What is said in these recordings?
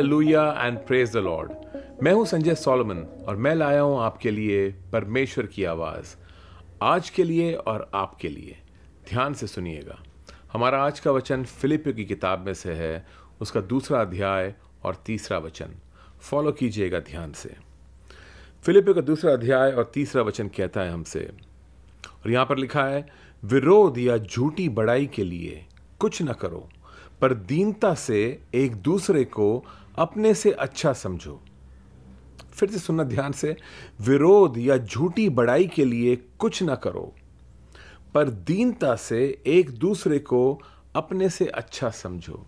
Hallelujah and praise the lord मैं हूँ Sanjay Solomon और मैं लाया हूँ आपके लिए परमेश्वर की आवाज़। आज के लिए और आपके लिए। ध्यान से सुनिएगा। हमारा आज का वचन फिलिपियो की किताब में से है। उसका दूसरा अध्याय और तीसरा वचन। फॉलो कीजिएगा ध्यान से। फिलिपियो का दूसरा अध्याय और तीसरा वचन कहता है हमसे। और यहाँ पर लिखा है, विरोध या झूठी बड़ाई के लिए कुछ न करो। पर दीनता से एक दूसरे को अपने से अच्छा समझो। फिर से सुनना ध्यान से। विरोध या झूठी बड़ाई के लिए कुछ ना करो, पर दीनता से एक दूसरे को अपने से अच्छा समझो।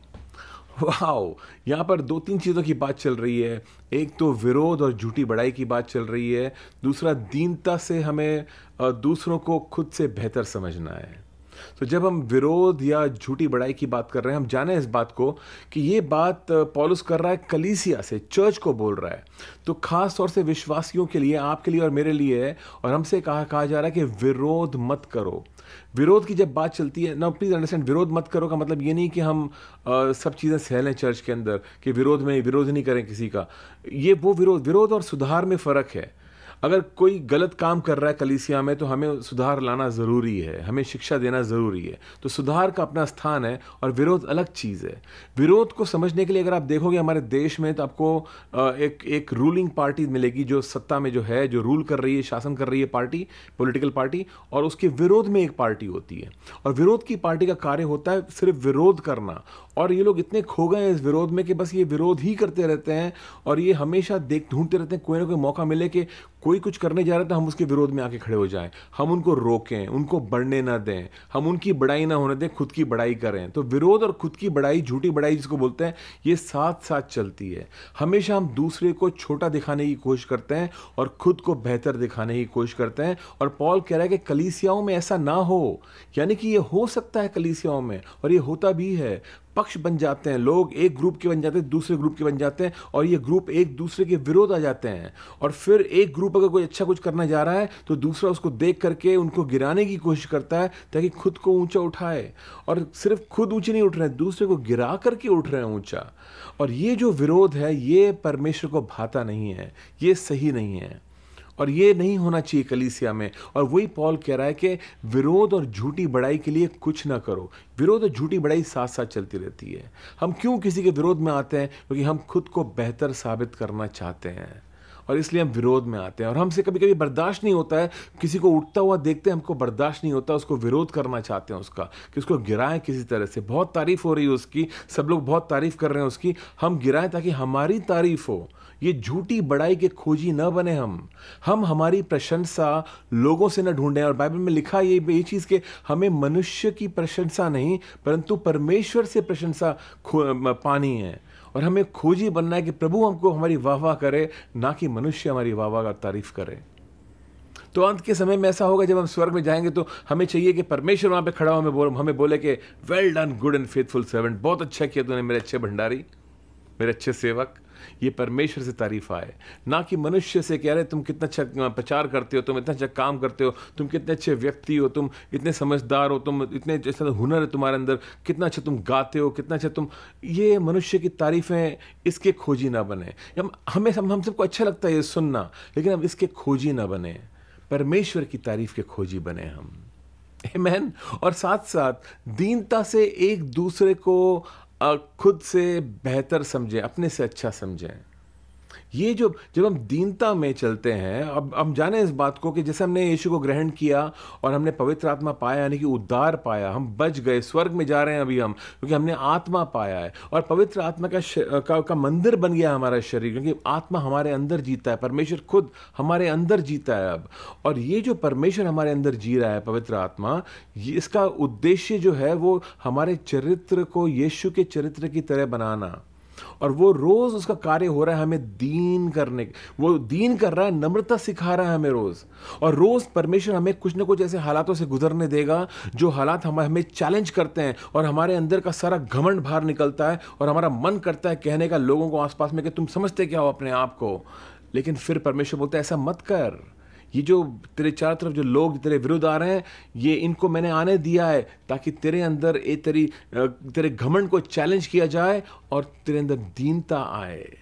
वाओ, यहाँ पर दो तीन चीज़ों की बात चल रही है। एक तो विरोध और झूठी बड़ाई की बात चल रही है। दूसरा, दीनता से हमें दूसरों को खुद से बेहतर समझना है। तो जब हम विरोध या झूठी बड़ाई की बात कर रहे हैं हम जाने इस बात को कि ये बात पॉलुस कर रहा है कलीसिया से चर्च को बोल रहा है। तो खास तौर से विश्वासियों के लिए आपके लिए और मेरे लिए है और हमसे कहा कहा जा रहा है कि विरोध मत करो। विरोध की जब बात चलती है ना प्लीज़ अंडरस्टैंड विरोध मत करो का मतलब ये नहीं कि हम आ, सब चीज़ें सहलें लें चर्च के अंदर कि विरोध में विरोध नहीं करें किसी का। ये वो विरोध विरोध और सुधार में फ़र्क है। अगर कोई गलत काम कर रहा है कलीसिया में तो हमें सुधार लाना ज़रूरी है, हमें शिक्षा देना ज़रूरी है। तो सुधार का अपना स्थान है और विरोध अलग चीज़ है। विरोध को समझने के लिए अगर आप देखोगे हमारे देश में तो आपको एक एक रूलिंग पार्टी मिलेगी, जो सत्ता में जो है, जो रूल कर रही है, शासन कर रही है पार्टी पॉलिटिकल पार्टी और उसके विरोध में एक पार्टी होती है। और विरोध की पार्टी का कार्य होता है सिर्फ़ विरोध करना। और ये लोग इतने खो गए हैं इस विरोध में कि बस ये विरोध ही करते रहते हैं, और ये हमेशा देख, ढूंढते रहते हैं, कोई ना कोई मौका मिले कि कोई कुछ करने जा रहा है तो हम उसके विरोध में आके खड़े हो जाएँ। हम उनको रोकें, उनको बढ़ने ना दें। हम उनकी बड़ाई ना होने दें, खुद की बड़ाई करें। तो विरोध और खुद की बड़ाई, झूठी बड़ाई जिसको बोलते हैं, ये साथ साथ चलती है। हमेशा हम दूसरे को छोटा दिखाने की कोशिश करते हैं और खुद को बेहतर दिखाने की कोशिश करते हैं। और पॉल कह रहा है कि कलीसियाओं में ऐसा ना हो। यानी कि ये हो सकता है कलीसियाओं में और ये होता भी है। पक्ष बन जाते हैं। लोग एक ग्रुप के बन जाते हैं, दूसरे ग्रुप के बन जाते हैं और ये ग्रुप एक दूसरे के विरोध आ जाते हैं। और फिर एक ग्रुप अगर कोई अच्छा कुछ करना जा रहा है तो दूसरा उसको देख करके उनको गिराने की कोशिश करता है, ताकि खुद को ऊँचा उठाए। और सिर्फ़ खुद ऊँचे नहीं उठ रहे हैं, दूसरे को गिरा करके उठ रहे हैं ऊँचा। और ये जो विरोध है, ये परमेश्वर को भाता नहीं है, ये सही नहीं है। और ये नहीं होना चाहिए कलीसिया में। और वही पॉल कह रहा है कि विरोध और झूठी बड़ाई के लिए कुछ ना करो। विरोध और झूठी बड़ाई साथ साथ चलती रहती है। हम क्यों किसी के विरोध में आते हैं? क्योंकि हम खुद को बेहतर साबित करना चाहते हैं। और इसलिए हम विरोध में आते हैं। और हमसे कभी कभी बर्दाश्त नहीं होता है। किसी को उठता हुआ देखते हैं, हमको बर्दाश्त नहीं होता, उसको विरोध करना चाहते हैं उसका, कि उसको गिराएँ किसी तरह से। बहुत तारीफ़ हो रही है उसकी, सब लोग बहुत तारीफ़ कर रहे हैं उसकी। हम गिराएँ ताकि हमारी तारीफ़ हो। ये झूठी बड़ाई के खोजी न बने हम। हम हमारी प्रशंसा लोगों से न ढूंढें। और बाइबल में लिखा ये ये चीज़ के, हमें मनुष्य की प्रशंसा नहीं, परंतु परमेश्वर से प्रशंसा पानी है। और हमें खोजी बनना है कि प्रभु हमको हमारी वाह वाह करे, ना कि मनुष्य हमारी वाह वाह का तारीफ़ करे। तो अंत के समय में ऐसा होगा, जब हम स्वर्ग में जाएँगे तो हमें चाहिए कि परमेश्वर वहाँ पे खड़ा हो, हमें बोल, हमें बोले कि well done good and faithful servant बहुत अच्छा किया तूने मेरे अच्छे भंडारी, मेरे अच्छे सेवक। ये परमेश्वर से तारीफ़ आए। ना कि मनुष्य से कह रहे तुम कितना अच्छा प्रचार करते हो तुम इतना अच्छा काम करते हो तुम कितने अच्छे व्यक्ति हो तुम इतने समझदार हो तुम इतने जैसा हुनर है तुम्हारे अंदर कितना अच्छा तुम गाते हो कितना अच्छा तुम ये मनुष्य की तारीफ़ें इसके खोजी ना बने। हम हमें हम, हम सबको अच्छा लगता है ये सुनना लेकिन हम इसके खोजी ना बने। परमेश्वर की तारीफ़ के खोजी बने हम। मैन और साथ साथ दीनता से एक दूसरे को खुद से बेहतर समझें अपने से अच्छा समझें। ये जो जब हम दीनता में चलते हैं अब हम जाने इस बात को कि जैसे हमने यीशु को ग्रहण किया और हमने पवित्र आत्मा पाया यानी कि उद्धार पाया हम बच गए स्वर्ग में जा रहे हैं अभी हम क्योंकि हमने आत्मा पाया है। और पवित्र आत्मा का का, का मंदिर बन गया हमारा शरीर क्योंकि आत्मा हमारे अंदर जीता है परमेश्वर खुद हमारे अंदर जीता है अब। और ये जो परमेश्वर हमारे अंदर जी रहा है पवित्र आत्मा इसका उद्देश्य जो है वो हमारे चरित्र को यीशु के चरित्र की तरह बनाना। और वो रोज उसका कार्य हो रहा है हमें दीन करने वो दीन कर रहा है, नम्रता सिखा रहा है हमें रोज। और रोज परमेश्वर हमें कुछ ना कुछ ऐसे हालातों से गुजरने देगा, जो हालात हम, हमें चैलेंज करते हैं और हमारे अंदर का सारा घमंड बाहर निकलता है और हमारा मन करता है कहने का लोगों को आसपास में कि तुम समझते क्या हो अपने आप को? लेकिन फिर परमेश्वर बोलते ऐसा मत कर। ये जो तेरे चारों तरफ़ जो लोग, तेरे विरुद्ध आ रहे हैं, ये इनको मैंने आने दिया है ताकि तेरे अंदर ये तेरी तेरे घमंड को चैलेंज किया जाए और तेरे अंदर दीनता आए।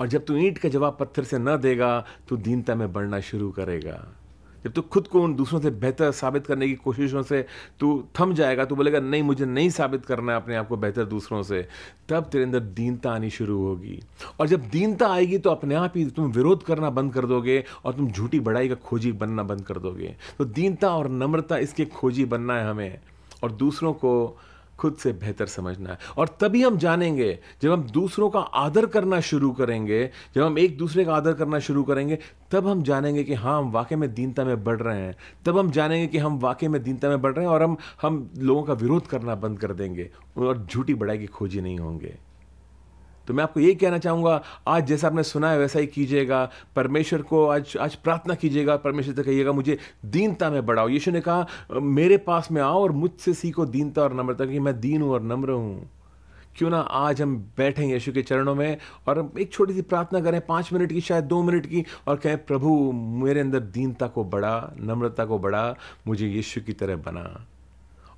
और जब तू ईंट का जवाब पत्थर से न देगा तो दीनता में बढ़ना शुरू करेगा। जब तू खुद को उन दूसरों से बेहतर साबित करने की कोशिशों से तू थम जाएगा, तू बोलेगा, नहीं, मुझे नहीं साबित करना है अपने आप को बेहतर दूसरों से, तब तेरे अंदर दीनता आनी शुरू होगी। और जब दीनता आएगी तो अपने आप ही तुम विरोध करना बंद कर दोगे और तुम झूठी बड़ाई का खोजी बनना बंद कर दोगे। तो दीनता और नम्रता इसके खोजी बनना है हमें। और दूसरों को खुद से बेहतर समझना है। और तभी हम जानेंगे, जब हम दूसरों का आदर करना शुरू करेंगे, जब हम एक दूसरे का आदर करना शुरू करेंगे, तब हम जानेंगे कि हाँ हम वाकई में दीनता में बढ़ रहे हैं। तब हम जानेंगे कि हम वाकई में दीनता में बढ़ रहे हैं और हम हम लोगों का विरोध करना बंद कर देंगे। और झूठी बड़ाई की खोजी नहीं होंगे। तो मैं आपको ये कहना चाहूँगा, आज जैसा आपने सुना है वैसा ही कीजिएगा, परमेश्वर को आज आज प्रार्थना कीजिएगा, परमेश्वर से कहिएगा, मुझे दीनता में बढ़ाओ। यीशु ने कहा, मेरे पास में आओ और मुझसे सीखो दीनता और नम्रता कि मैं दीन हूँ और नम्र हूँ। क्यों ना आज हम बैठें यीशु के चरणों में और एक छोटी सी प्रार्थना करें, पाँच मिनट की, शायद दो मिनट की, और कहें, प्रभु, मेरे अंदर दीनता को बढ़ा, नम्रता को बढ़ा, मुझे यीशु की तरह बना।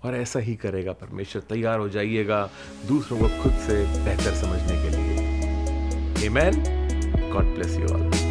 और ऐसा ही करेगा परमेश्वर। तैयार हो जाइएगा दूसरों को खुद से बेहतर समझने के लिए। Amen God bless you all.